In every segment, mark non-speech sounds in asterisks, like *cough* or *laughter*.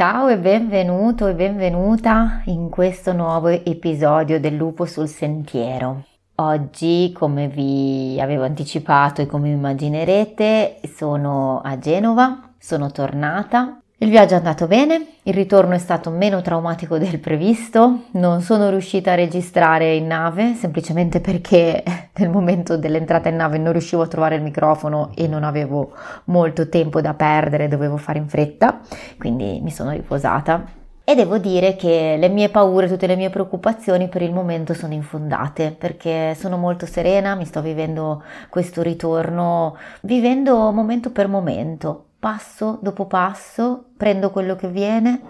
Ciao e benvenuto e benvenuta in questo nuovo episodio del Lupo sul Sentiero. Oggi, come vi avevo anticipato e come immaginerete, sono a Genova, sono tornata il viaggio è andato bene, il ritorno è stato meno traumatico del previsto, non sono riuscita a registrare in nave semplicemente perché *laughs* nel momento dell'entrata in nave non riuscivo a trovare il microfono e non avevo molto tempo da perdere, dovevo fare in fretta, quindi mi sono riposata. E devo dire che le mie paure, tutte le mie preoccupazioni per il momento sono infondate perché sono molto serena, mi sto vivendo questo ritorno, vivendo momento per momento passo dopo passo, prendo quello che viene,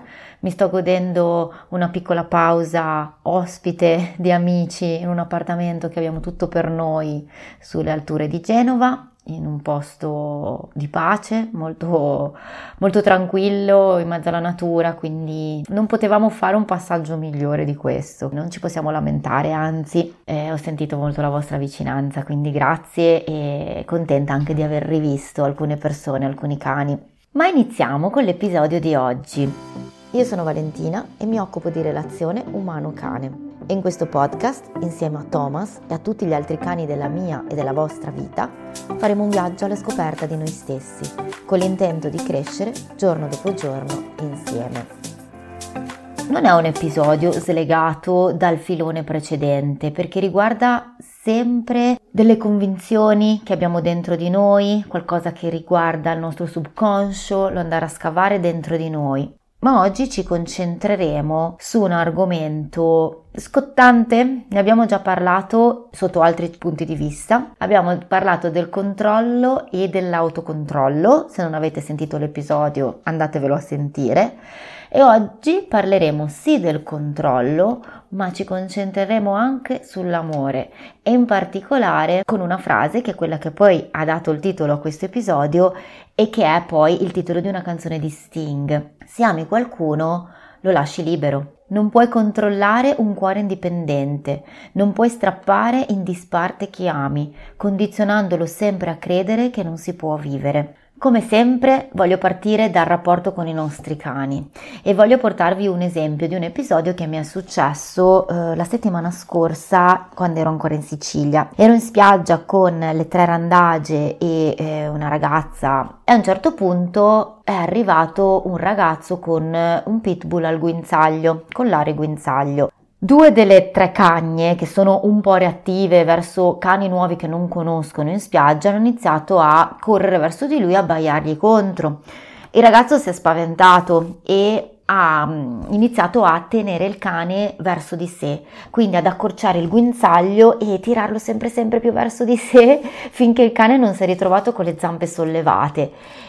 mi sto godendo una piccola pausa ospite di amici in un appartamento che abbiamo tutto per noi sulle alture di Genova in un posto di pace, molto, molto tranquillo, in mezzo alla natura, quindi non potevamo fare un passaggio migliore di questo. Non ci possiamo lamentare, anzi, eh, ho sentito molto la vostra vicinanza, quindi grazie e contenta anche di aver rivisto alcune persone, alcuni cani. Ma iniziamo con l'episodio di oggi. Io sono Valentina e mi occupo di relazione umano-cane e in questo podcast, insieme a Thomas e a tutti gli altri cani della mia e della vostra vita, faremo un viaggio alla scoperta di noi stessi, con l'intento di crescere giorno dopo giorno insieme. Non è un episodio slegato dal filone precedente perché riguarda sempre delle convinzioni che abbiamo dentro di noi, qualcosa che riguarda il nostro subconscio, lo andare a scavare dentro di noi ma oggi ci concentreremo su un argomento scottante, ne abbiamo già parlato sotto altri punti di vista, abbiamo parlato del controllo e dell'autocontrollo, se non avete sentito l'episodio andatevelo a sentire e oggi parleremo sì del controllo, ma ci concentreremo anche sull'amore e in particolare con una frase che è quella che poi ha dato il titolo a questo episodio e che è poi il titolo di una canzone di Sting. Se ami qualcuno, lo lasci libero. Non puoi controllare un cuore indipendente, non puoi strappare in disparte chi ami, condizionandolo sempre a credere che non si può vivere. Come sempre voglio partire dal rapporto con i nostri cani e voglio portarvi un esempio di un episodio che mi è successo eh, la settimana scorsa quando ero ancora in Sicilia. Ero in spiaggia con le tre randage e eh, una ragazza e a un certo punto è arrivato un ragazzo con un pitbull al guinzaglio, con l'are guinzaglio. Due delle tre cagne, che sono un po' reattive verso cani nuovi che non conoscono in spiaggia, hanno iniziato a correre verso di lui e a baiargli contro. Il ragazzo si è spaventato e ha mm, iniziato a tenere il cane verso di sé, quindi ad accorciare il guinzaglio e tirarlo sempre sempre più verso di sé *laughs* finché il cane non si è ritrovato con le zampe sollevate.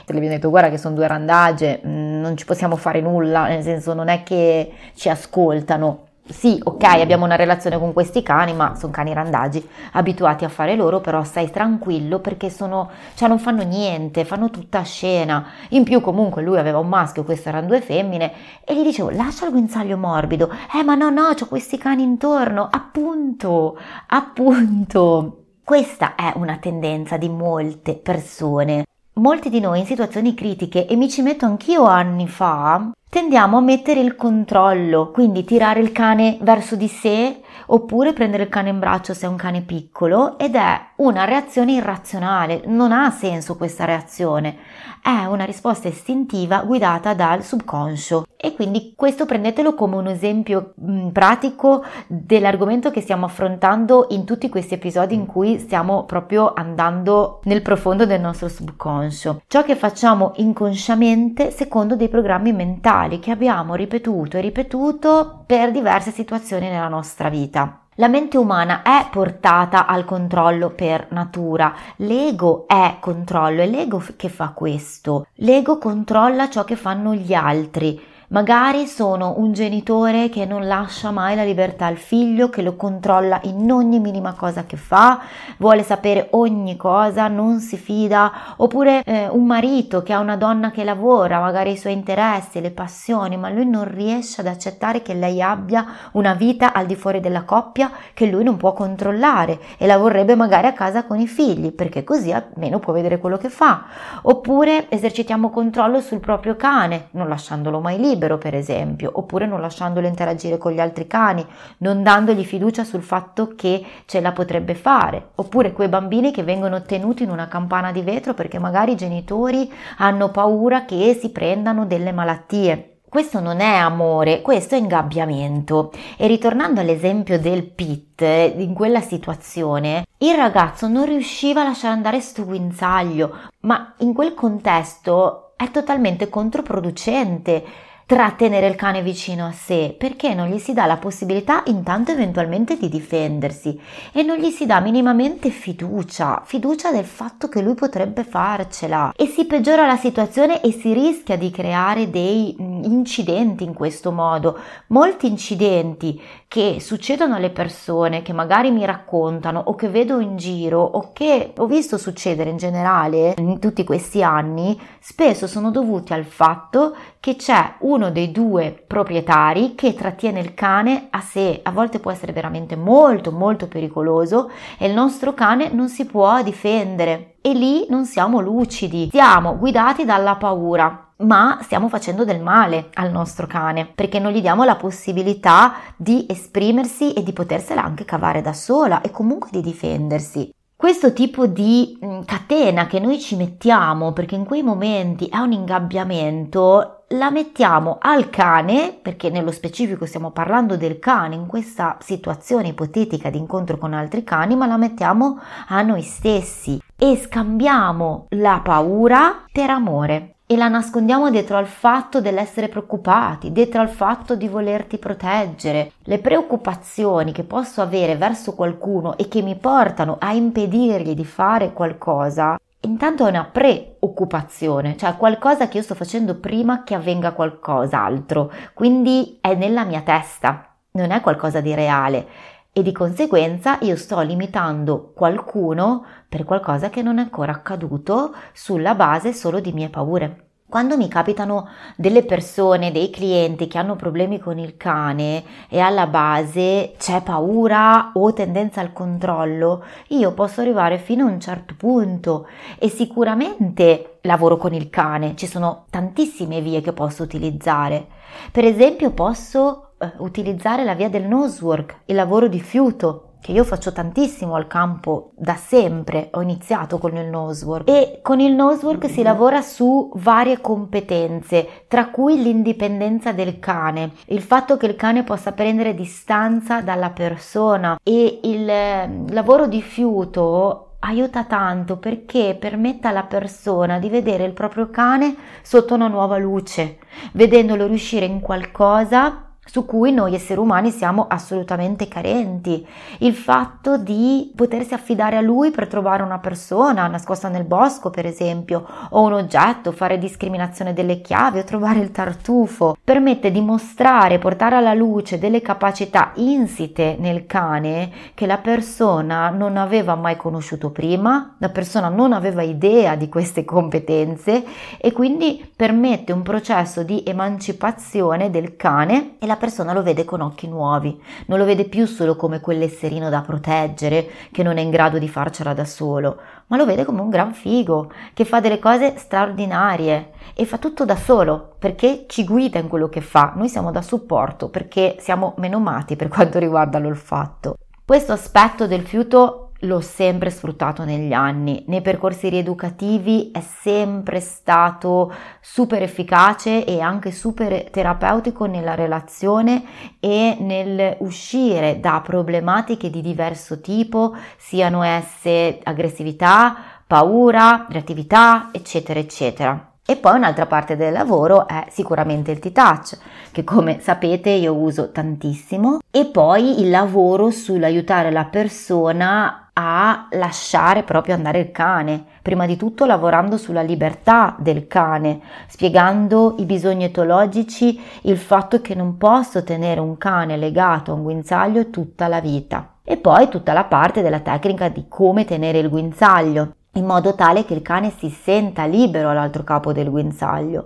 Le abbiamo detto guarda che sono due randage, mm, non ci possiamo fare nulla, nel senso non è che ci ascoltano, sì, ok, abbiamo una relazione con questi cani, ma sono cani randagi, abituati a fare loro, però stai tranquillo perché sono, cioè non fanno niente, fanno tutta scena. In più comunque lui aveva un maschio, queste erano due femmine, e gli dicevo lascia il guinzaglio morbido. Eh, ma no, no, ho questi cani intorno, appunto, appunto. Questa è una tendenza di molte persone. Molti di noi in situazioni critiche, e mi ci metto anch'io anni fa, tendiamo a mettere il controllo, quindi tirare il cane verso di sé oppure prendere il cane in braccio se è un cane piccolo ed è una reazione irrazionale, non ha senso questa reazione, è una risposta istintiva guidata dal subconscio. E quindi questo prendetelo come un esempio pratico dell'argomento che stiamo affrontando in tutti questi episodi in cui stiamo proprio andando nel profondo del nostro subconscio. Ciò che facciamo inconsciamente secondo dei programmi mentali che abbiamo ripetuto e ripetuto per diverse situazioni nella nostra vita. La mente umana è portata al controllo per natura, l'ego è controllo, è l'ego che fa questo. L'ego controlla ciò che fanno gli altri, Magari sono un genitore che non lascia mai la libertà al figlio, che lo controlla in ogni minima cosa che fa, vuole sapere ogni cosa, non si fida, oppure eh, un marito che ha una donna che lavora, magari i suoi interessi, le passioni, ma lui non riesce ad accettare che lei abbia una vita al di fuori della coppia che lui non può controllare e la vorrebbe magari a casa con i figli, perché così almeno può vedere quello che fa. Oppure esercitiamo controllo sul proprio cane, non lasciandolo mai libero libero, per esempio, oppure non lasciandolo interagire con gli altri cani, non dandogli fiducia sul fatto che ce la potrebbe fare, oppure quei bambini che vengono tenuti in una campana di vetro perché magari i genitori hanno paura che si prendano delle malattie. Questo non è amore, questo è ingabbiamento. E ritornando all'esempio del pit, in quella situazione, il ragazzo non riusciva a lasciare andare sto guinzaglio, ma in quel contesto è totalmente controproducente trattenere il cane vicino a sé perché non gli si dà la possibilità intanto eventualmente di difendersi e non gli si dà minimamente fiducia, fiducia del fatto che lui potrebbe farcela. E si peggiora la situazione e si rischia di creare dei incidenti in questo modo, molti incidenti che succedono alle persone che magari mi raccontano o che vedo in giro o che ho visto succedere in generale in tutti questi anni, spesso sono dovuti al fatto che c'è uno dei due proprietari che trattiene il cane a sé, a volte può essere veramente molto molto pericoloso e il nostro cane non si può difendere. E lì non siamo lucidi, siamo guidati dalla paura ma stiamo facendo del male al nostro cane perché non gli diamo la possibilità di esprimersi e di potersela anche cavare da sola e comunque di difendersi. Questo tipo di mm, catena che noi ci mettiamo perché in quei momenti è un ingabbiamento la mettiamo al cane, perché nello specifico stiamo parlando del cane in questa situazione ipotetica di incontro con altri cani, ma la mettiamo a noi stessi e scambiamo la paura per amore e la nascondiamo dietro al fatto dell'essere preoccupati, dietro al fatto di volerti proteggere. Le preoccupazioni che posso avere verso qualcuno e che mi portano a impedirgli di fare qualcosa, intanto è una preoccupazione, cioè qualcosa che io sto facendo prima che avvenga qualcos'altro, quindi è nella mia testa, non è qualcosa di reale e di conseguenza io sto limitando qualcuno per qualcosa che non è ancora accaduto sulla base solo di mie paure. Quando mi capitano delle persone, dei clienti che hanno problemi con il cane e alla base c'è paura o tendenza al controllo, io posso arrivare fino a un certo punto e sicuramente lavoro con il cane, ci sono tantissime vie che posso utilizzare. Per esempio posso utilizzare la via del nosework, il lavoro di fiuto, che io faccio tantissimo al campo da sempre, ho iniziato con il nosework. E con il nosework si lavora su varie competenze, tra cui l'indipendenza del cane, il fatto che il cane possa prendere distanza dalla persona e il eh, lavoro di fiuto aiuta tanto perché permette alla persona di vedere il proprio cane sotto una nuova luce, vedendolo riuscire in qualcosa su cui noi esseri umani siamo assolutamente carenti. Il fatto di potersi affidare a lui per trovare una persona nascosta nel bosco, per esempio, o un oggetto, fare discriminazione delle chiavi o trovare il tartufo, permette di mostrare, portare alla luce delle capacità insite nel cane che la persona non aveva mai conosciuto prima, la persona non aveva idea di queste competenze e quindi permette un processo di emancipazione del cane e la persona lo vede con occhi nuovi, non lo vede più solo come quell'esserino da proteggere che non è in grado di farcela da solo, ma lo vede come un gran figo che fa delle cose straordinarie e fa tutto da solo perché ci guida in quello che fa. Noi siamo da supporto perché siamo menomati per quanto riguarda l'olfatto. Questo aspetto del fiuto l'ho sempre sfruttato negli anni. Nei percorsi rieducativi è sempre stato super efficace e anche super terapeutico nella relazione e nel uscire da problematiche di diverso tipo, siano esse aggressività, paura, reattività, eccetera, eccetera. E poi un'altra parte del lavoro è sicuramente il T-Touch, che come sapete io uso tantissimo, e poi il lavoro sull'aiutare la persona a lasciare proprio andare il cane, prima di tutto lavorando sulla libertà del cane, spiegando i bisogni etologici, il fatto che non posso tenere un cane legato a un guinzaglio tutta la vita. E poi tutta la parte della tecnica di come tenere il guinzaglio, in modo tale che il cane si senta libero all'altro capo del guinzaglio.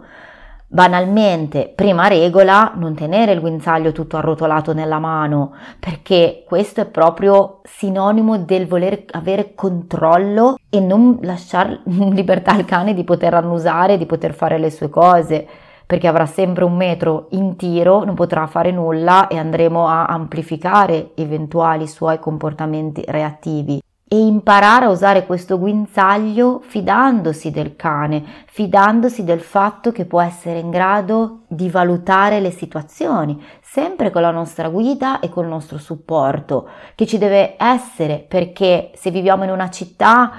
Banalmente, prima regola, non tenere il guinzaglio tutto arrotolato nella mano, perché questo è proprio sinonimo del voler avere controllo e non lasciare *laughs* libertà al cane di poter annusare, di poter fare le sue cose perché avrà sempre un metro in tiro, non potrà fare nulla e andremo a amplificare eventuali suoi comportamenti reattivi e imparare a usare questo guinzaglio fidandosi del cane, fidandosi del fatto che può essere in grado di valutare le situazioni, sempre con la nostra guida e col nostro supporto, che ci deve essere perché se viviamo in una città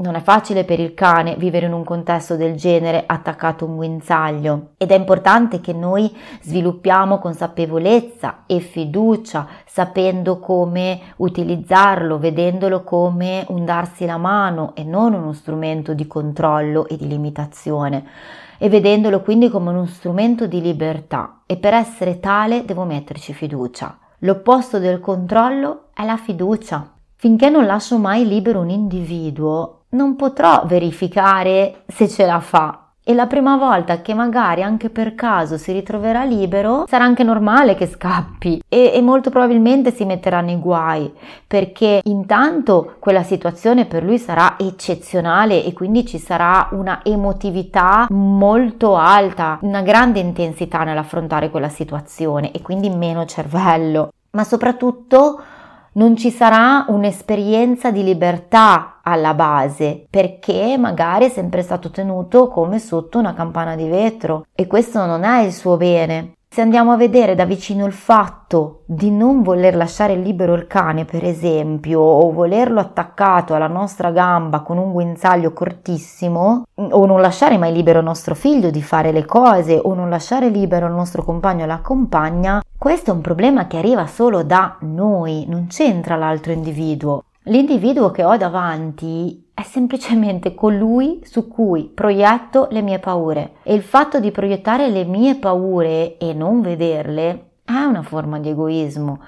non è facile per il cane vivere in un contesto del genere attaccato a un guinzaglio ed è importante che noi sviluppiamo consapevolezza e fiducia sapendo come utilizzarlo, vedendolo come un darsi la mano e non uno strumento di controllo e di limitazione e vedendolo quindi come uno strumento di libertà e per essere tale devo metterci fiducia. L'opposto del controllo è la fiducia. Finché non lascio mai libero un individuo, non potrò verificare se ce la fa. E la prima volta che magari anche per caso si ritroverà libero, sarà anche normale che scappi e, e, molto probabilmente si metterà nei guai, perché intanto quella situazione per lui sarà eccezionale e quindi ci sarà una emotività molto alta, una grande intensità nell'affrontare quella situazione e quindi meno cervello. Ma soprattutto non ci sarà un'esperienza di libertà alla base perché magari è sempre stato tenuto come sotto una campana di vetro e questo non è il suo bene. Se andiamo a vedere da vicino il fatto di non voler lasciare libero il cane, per esempio, o volerlo attaccato alla nostra gamba con un guinzaglio cortissimo, o non lasciare mai libero il nostro figlio di fare le cose, o non lasciare libero il nostro compagno o la compagna, questo è un problema che arriva solo da noi, non c'entra l'altro individuo. L'individuo che ho davanti è semplicemente colui su cui proietto le mie paure e il fatto di proiettare le mie paure e non vederle è una forma di egoismo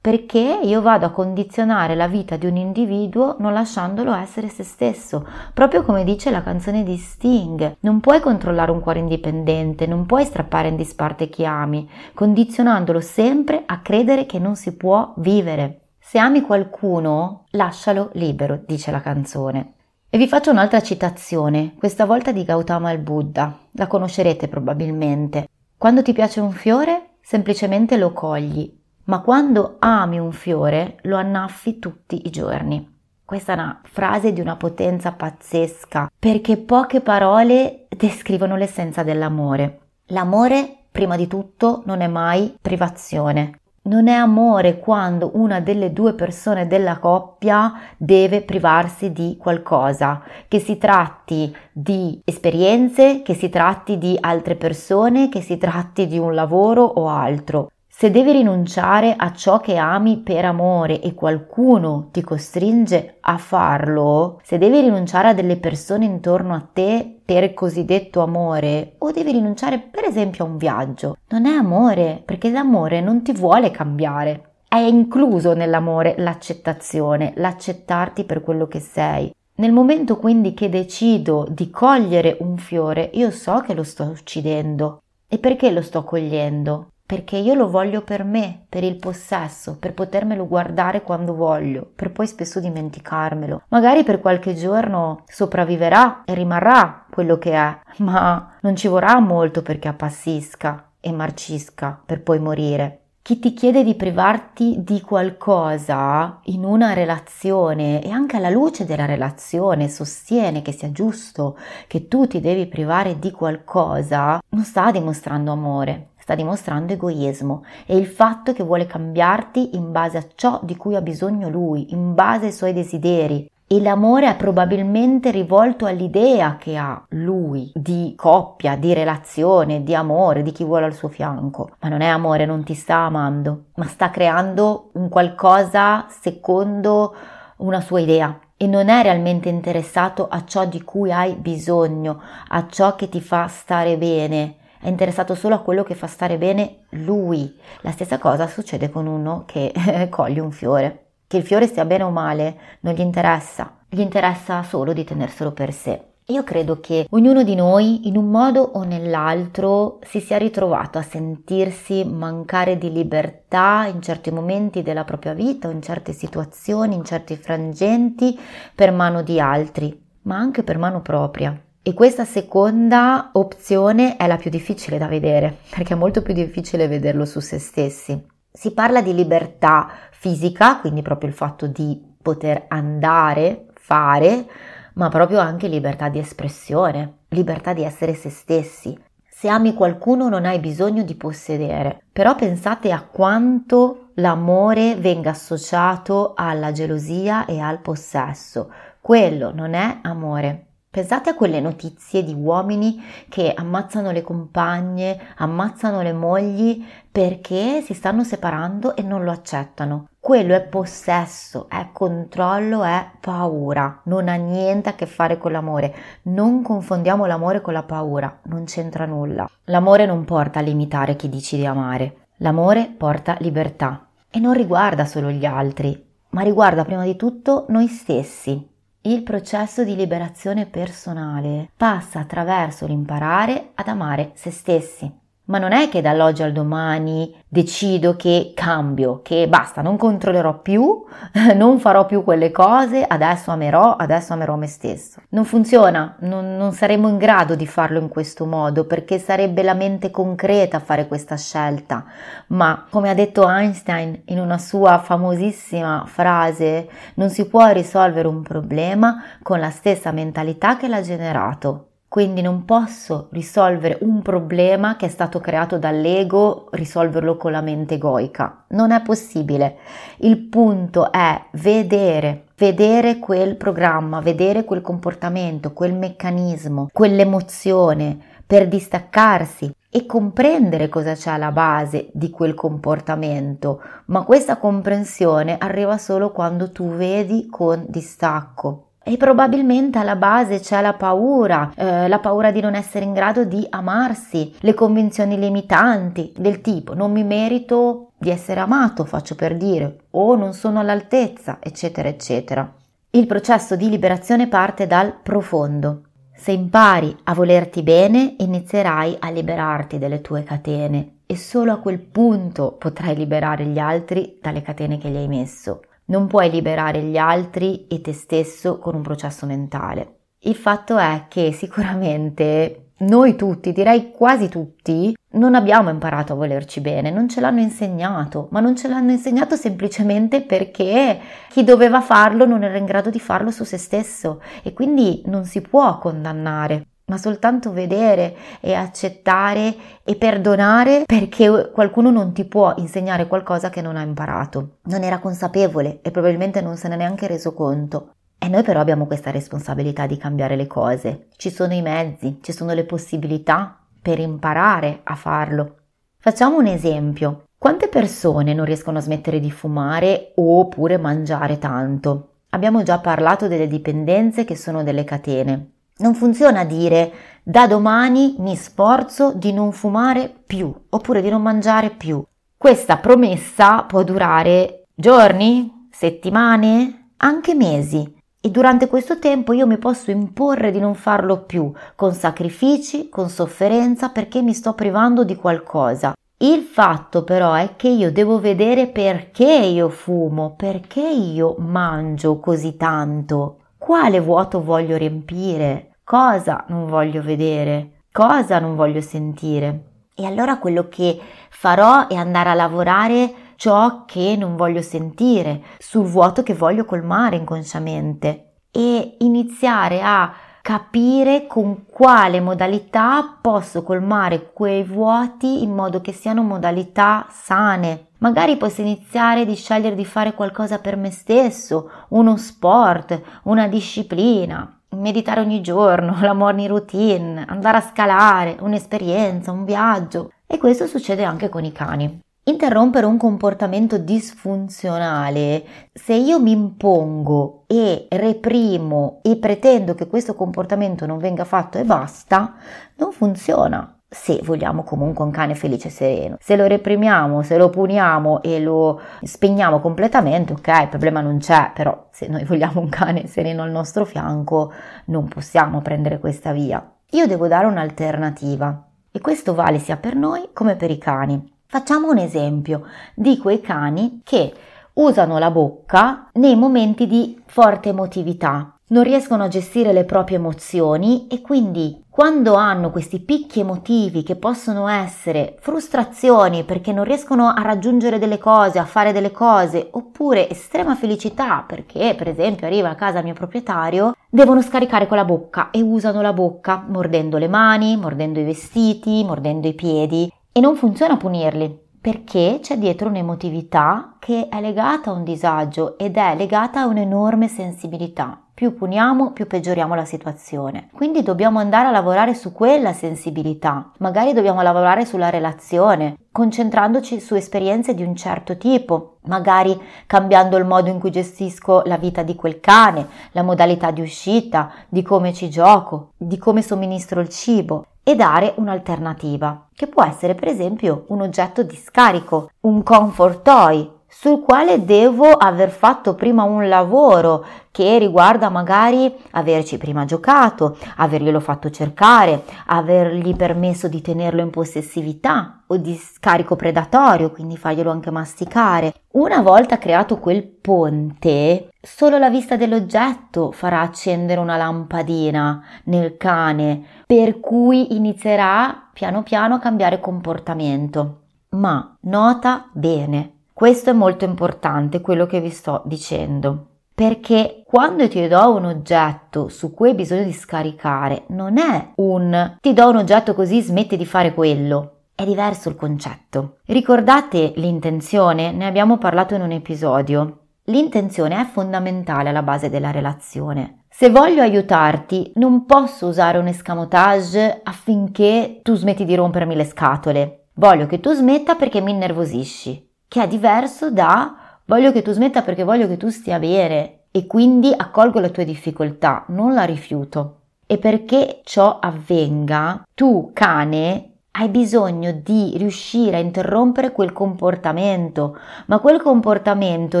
perché io vado a condizionare la vita di un individuo non lasciandolo essere se stesso, proprio come dice la canzone di Sting. Non puoi controllare un cuore indipendente, non puoi strappare in disparte chi ami, condizionandolo sempre a credere che non si può vivere. Se ami qualcuno, lascialo libero, dice la canzone. E vi faccio un'altra citazione, questa volta di Gautama il Buddha. La conoscerete probabilmente. Quando ti piace un fiore, semplicemente lo cogli, ma quando ami un fiore, lo annaffi tutti i giorni. Questa è una frase di una potenza pazzesca, perché poche parole descrivono l'essenza dell'amore. L'amore, prima di tutto, non è mai privazione. Non è amore quando una delle due persone della coppia deve privarsi di qualcosa, che si tratti di esperienze, che si tratti di altre persone, che si tratti di un lavoro o altro. Se devi rinunciare a ciò che ami per amore e qualcuno ti costringe a farlo, se devi rinunciare a delle persone intorno a te per cosiddetto amore, o devi rinunciare per esempio a un viaggio, non è amore, perché l'amore non ti vuole cambiare. È incluso nell'amore l'accettazione, l'accettarti per quello che sei. Nel momento quindi che decido di cogliere un fiore, io so che lo sto uccidendo. E perché lo sto cogliendo? Perché io lo voglio per me, per il possesso, per potermelo guardare quando voglio, per poi spesso dimenticarmelo. Magari per qualche giorno sopravviverà e rimarrà quello che è, ma non ci vorrà molto perché appassisca e marcisca per poi morire. Chi ti chiede di privarti di qualcosa in una relazione e anche alla luce della relazione sostiene che sia giusto che tu ti devi privare di qualcosa, non sta dimostrando amore, sta dimostrando egoismo e il fatto che vuole cambiarti in base a ciò di cui ha bisogno lui, in base ai suoi desideri. E l'amore è probabilmente rivolto all'idea che ha lui di coppia, di relazione, di amore, di chi vuole al suo fianco. Ma non è amore, non ti sta amando, ma sta creando un qualcosa secondo una sua idea e non è realmente interessato a ciò di cui hai bisogno, a ciò che ti fa stare bene è interessato solo a quello che fa stare bene lui. La stessa cosa succede con uno che *laughs* coglie un fiore. Che il fiore stia bene o male non gli interessa, gli interessa solo di tenerselo per sé. Io credo che ognuno di noi, in un modo o nell'altro, si sia ritrovato a sentirsi mancare di libertà in certi momenti della propria vita in certe situazioni, in certi frangenti, per mano di altri, ma anche per mano propria. E questa seconda opzione è la più difficile da vedere, perché è molto più difficile vederlo su se stessi. Si parla di libertà fisica, quindi proprio il fatto di poter andare, fare, ma proprio anche libertà di espressione, libertà di essere se stessi. Se ami qualcuno non hai bisogno di possedere, però pensate a quanto l'amore venga associato alla gelosia e al possesso. Quello non è amore. Pensate a quelle notizie di uomini che ammazzano le compagne, ammazzano le mogli perché si stanno separando e non lo accettano. Quello è possesso, è controllo, è paura, non ha niente a che fare con l'amore. Non confondiamo l'amore con la paura, non c'entra nulla. L'amore non porta a limitare chi dici di amare, l'amore porta libertà e non riguarda solo gli altri, ma riguarda prima di tutto noi stessi. Il processo di liberazione personale passa attraverso l'imparare ad amare se stessi. Ma non è che dall'oggi al domani decido che cambio, che basta, non controllerò più, *laughs* non farò più quelle cose, adesso amerò, adesso amerò me stesso. Non funziona, non, non saremo in grado di farlo in questo modo perché sarebbe la mente concreta a fare questa scelta. Ma come ha detto Einstein in una sua famosissima frase, non si può risolvere un problema con la stessa mentalità che l'ha generato. Quindi non posso risolvere un problema che è stato creato dall'ego, risolverlo con la mente egoica. Non è possibile. Il punto è vedere, vedere quel programma, vedere quel comportamento, quel meccanismo, quell'emozione per distaccarsi e comprendere cosa c'è alla base di quel comportamento, ma questa comprensione arriva solo quando tu vedi con distacco. E probabilmente alla base c'è la paura, eh, la paura di non essere in grado di amarsi, le convinzioni limitanti del tipo non mi merito di essere amato, faccio per dire, o non sono all'altezza, eccetera, eccetera. Il processo di liberazione parte dal profondo. Se impari a volerti bene, inizierai a liberarti delle tue catene e solo a quel punto potrai liberare gli altri dalle catene che gli hai messo. Non puoi liberare gli altri e te stesso con un processo mentale. Il fatto è che *laughs* sicuramente noi tutti, direi quasi tutti, non abbiamo imparato a volerci bene, non ce l'hanno insegnato, ma non ce l'hanno insegnato semplicemente perché chi doveva farlo non era in grado di farlo su se stesso e quindi non si può condannare ma soltanto vedere e accettare e perdonare perché qualcuno non ti può insegnare qualcosa che non ha imparato. Non era consapevole e probabilmente non se ne è neanche reso conto. E noi però abbiamo questa responsabilità di cambiare le cose. Ci sono i mezzi, ci sono le possibilità per imparare a farlo. Facciamo un esempio. Quante persone non riescono a smettere di fumare oppure mangiare tanto? Abbiamo già parlato delle dipendenze che sono delle catene. Non funziona dire da domani mi sforzo di non fumare più oppure di non mangiare più. Questa promessa può durare giorni, settimane, anche mesi e durante questo tempo io mi posso imporre di non farlo più, con sacrifici, con sofferenza, perché mi sto privando di qualcosa. Il fatto però è che io devo vedere perché io fumo, perché io mangio così tanto. Quale vuoto voglio riempire? Cosa non voglio vedere? Cosa non voglio sentire? E allora quello che farò è andare a lavorare ciò che non voglio sentire, sul vuoto che voglio colmare inconsciamente e iniziare a capire con quale modalità posso colmare quei vuoti in modo che siano modalità sane. Magari posso iniziare di scegliere di fare qualcosa per me stesso, uno sport, una disciplina, meditare ogni giorno, *laughs* la morning routine, andare a scalare, un'esperienza, un viaggio. E questo succede anche con i cani. Interrompere un comportamento disfunzionale, se io mi impongo e reprimo e pretendo che questo comportamento non venga fatto e basta, non funziona. Se vogliamo comunque un cane felice e sereno, se lo reprimiamo, se lo puniamo e lo spegniamo completamente, ok, il problema non c'è, però se noi *laughs* vogliamo un cane sereno al nostro fianco, non possiamo prendere questa via. Io devo dare un'alternativa e questo vale sia per noi come per i cani. Facciamo un esempio di quei cani che usano la bocca nei momenti di forte emotività. non riescono a gestire le proprie emozioni e quindi quando hanno questi picchi emotivi che possono essere frustrazioni perché non riescono a raggiungere delle cose, a fare delle cose, oppure estrema felicità perché per esempio arriva a casa il mio proprietario, devono scaricare con la bocca e usano la bocca mordendo le mani, mordendo i vestiti, mordendo i piedi. E non funziona punirli perché c'è dietro un'emotività che è legata a un disagio ed è legata a un'enorme sensibilità. Più puniamo, più peggioriamo la situazione. Quindi dobbiamo andare a lavorare su quella sensibilità. Magari dobbiamo lavorare sulla relazione, concentrandoci su esperienze di un certo tipo, magari cambiando il modo in cui gestisco la vita di quel cane, la modalità di uscita, di come ci gioco, di come somministro il cibo e dare un'alternativa, che può essere per esempio un oggetto di scarico, un comfort toy, sul quale devo aver fatto prima un lavoro che riguarda magari averci prima giocato, averglielo fatto cercare, avergli permesso di tenerlo in possessività o di scarico predatorio, quindi farglielo anche masticare. Una volta creato quel ponte, solo la vista dell'oggetto farà accendere una lampadina nel cane, per cui inizierà piano piano a cambiare comportamento. Ma nota bene, questo è molto importante, quello che vi sto dicendo, perché quando ti do un oggetto su cui hai bisogno di scaricare, non è un ti do un oggetto così smetti di fare quello. È diverso il concetto. Ricordate l'intenzione? Ne abbiamo parlato in un episodio. L'intenzione è fondamentale alla base della relazione. Se voglio aiutarti, non posso usare un escamotage affinché tu smetti di rompermi le scatole. Voglio che tu smetta perché mi innervosisci che è diverso da voglio che tu smetta perché voglio che tu stia bene e quindi accolgo le tue difficoltà, non la rifiuto. E perché ciò avvenga, tu cane hai bisogno di riuscire a interrompere quel comportamento, ma quel comportamento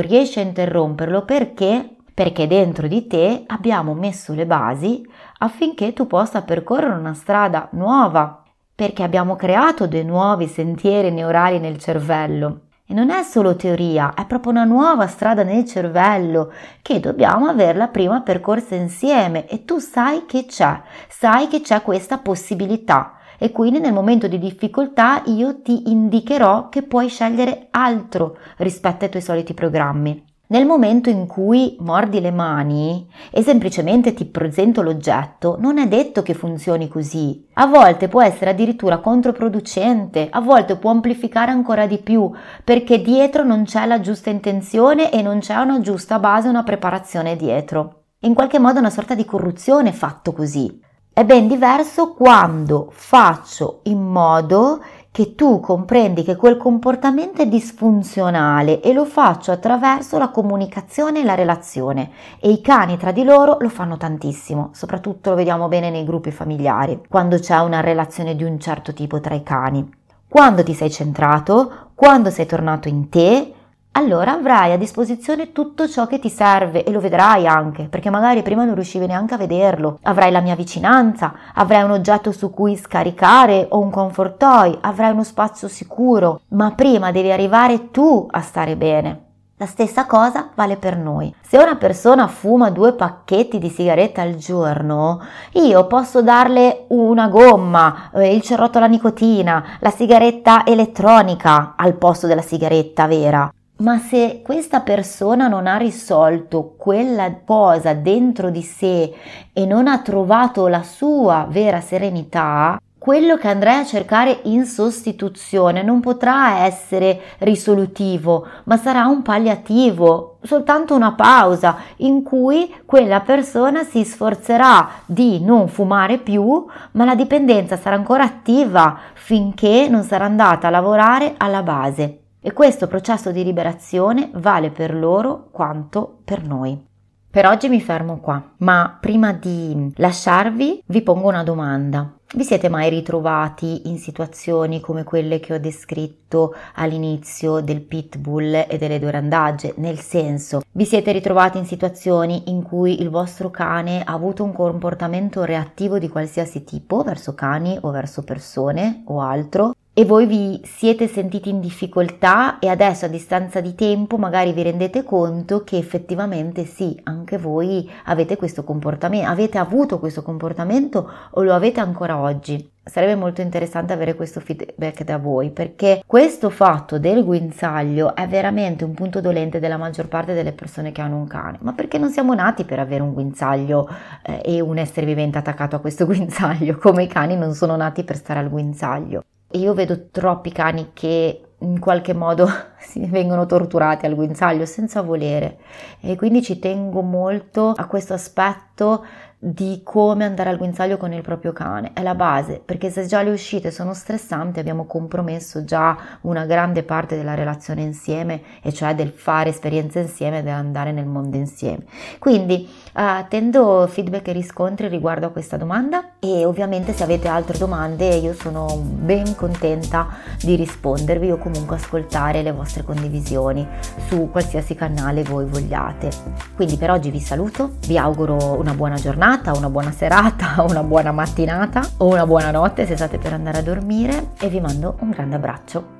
riesci a interromperlo perché perché dentro di te abbiamo messo le basi affinché tu possa percorrere una strada nuova, perché abbiamo creato dei nuovi sentieri neurali nel cervello e non è solo teoria, è proprio una nuova strada nel cervello che dobbiamo averla prima percorsa insieme e tu sai che c'è, sai che c'è questa possibilità e quindi nel momento di difficoltà io ti indicherò che puoi scegliere altro rispetto ai tuoi soliti programmi. Nel momento in cui mordi le mani e semplicemente ti presento l'oggetto, non è detto che funzioni così. A volte può essere addirittura controproducente, a volte può amplificare ancora di più, perché dietro non c'è la giusta intenzione e non c'è una giusta base, una preparazione dietro. In qualche modo una sorta di corruzione fatto così. È ben diverso quando faccio in modo che tu comprendi che quel comportamento è disfunzionale e lo faccio attraverso la comunicazione e la relazione e i cani tra di loro lo fanno tantissimo, soprattutto lo vediamo bene nei gruppi familiari, quando c'è una relazione di un certo tipo tra i cani. Quando ti sei centrato, quando sei tornato in te, allora avrai a disposizione tutto ciò che ti serve e lo vedrai anche, perché magari prima non riuscivi neanche a vederlo. Avrai la mia vicinanza, avrai un oggetto su cui scaricare o un comfort toy, avrai uno spazio sicuro, ma prima devi arrivare tu a stare bene. La stessa cosa vale per noi. Se una persona fuma due pacchetti di sigaretta al giorno, io posso darle una gomma, eh, il cerrotto alla nicotina, la sigaretta elettronica al posto della sigaretta vera. Ma se questa persona non ha risolto quella cosa dentro di sé e non ha trovato la sua vera serenità, quello che andrei a cercare in sostituzione non potrà essere risolutivo, ma sarà un palliativo, soltanto una pausa in cui quella persona si sforzerà di non fumare più, ma la dipendenza sarà ancora attiva finché non sarà andata a lavorare alla base e questo processo di liberazione vale per loro quanto per noi. Per oggi mi fermo qua, ma prima di lasciarvi vi pongo una domanda. Vi siete mai ritrovati in situazioni come quelle che ho descritto all'inizio del pitbull e delle due randagge? Nel senso, vi siete ritrovati in situazioni in cui il vostro cane ha avuto un comportamento reattivo di qualsiasi tipo verso cani o verso persone o altro e voi vi siete sentiti in difficoltà e adesso a distanza di tempo magari vi rendete conto che effettivamente sì, anche voi avete questo comportamento, avete avuto questo comportamento o lo avete ancora oggi. Sarebbe molto interessante avere questo feedback da voi perché questo fatto del guinzaglio è veramente un punto dolente della maggior parte delle persone che hanno un cane, ma perché non siamo nati per avere un guinzaglio eh, e un essere vivente attaccato a questo *laughs* guinzaglio, come i cani non sono nati per stare al guinzaglio. Io vedo troppi cani che in qualche modo *laughs* vengono torturati al guinzaglio senza volere. E quindi ci tengo molto a questo aspetto di come andare al guinzaglio con il proprio cane, è la base, perché se già le uscite sono stressanti abbiamo compromesso già una grande parte della relazione insieme, e cioè del fare esperienze insieme, dell'andare nel mondo insieme. Quindi attendo uh, feedback e riscontri riguardo a questa domanda e ovviamente se avete altre domande io sono ben contenta di rispondervi o comunque ascoltare le vostre condivisioni su qualsiasi canale voi vogliate. Quindi per oggi vi saluto, vi auguro una buona giornata giornata, una buona serata, *laughs* una buona mattinata o una buona notte se state per andare a dormire e vi mando un grande abbraccio.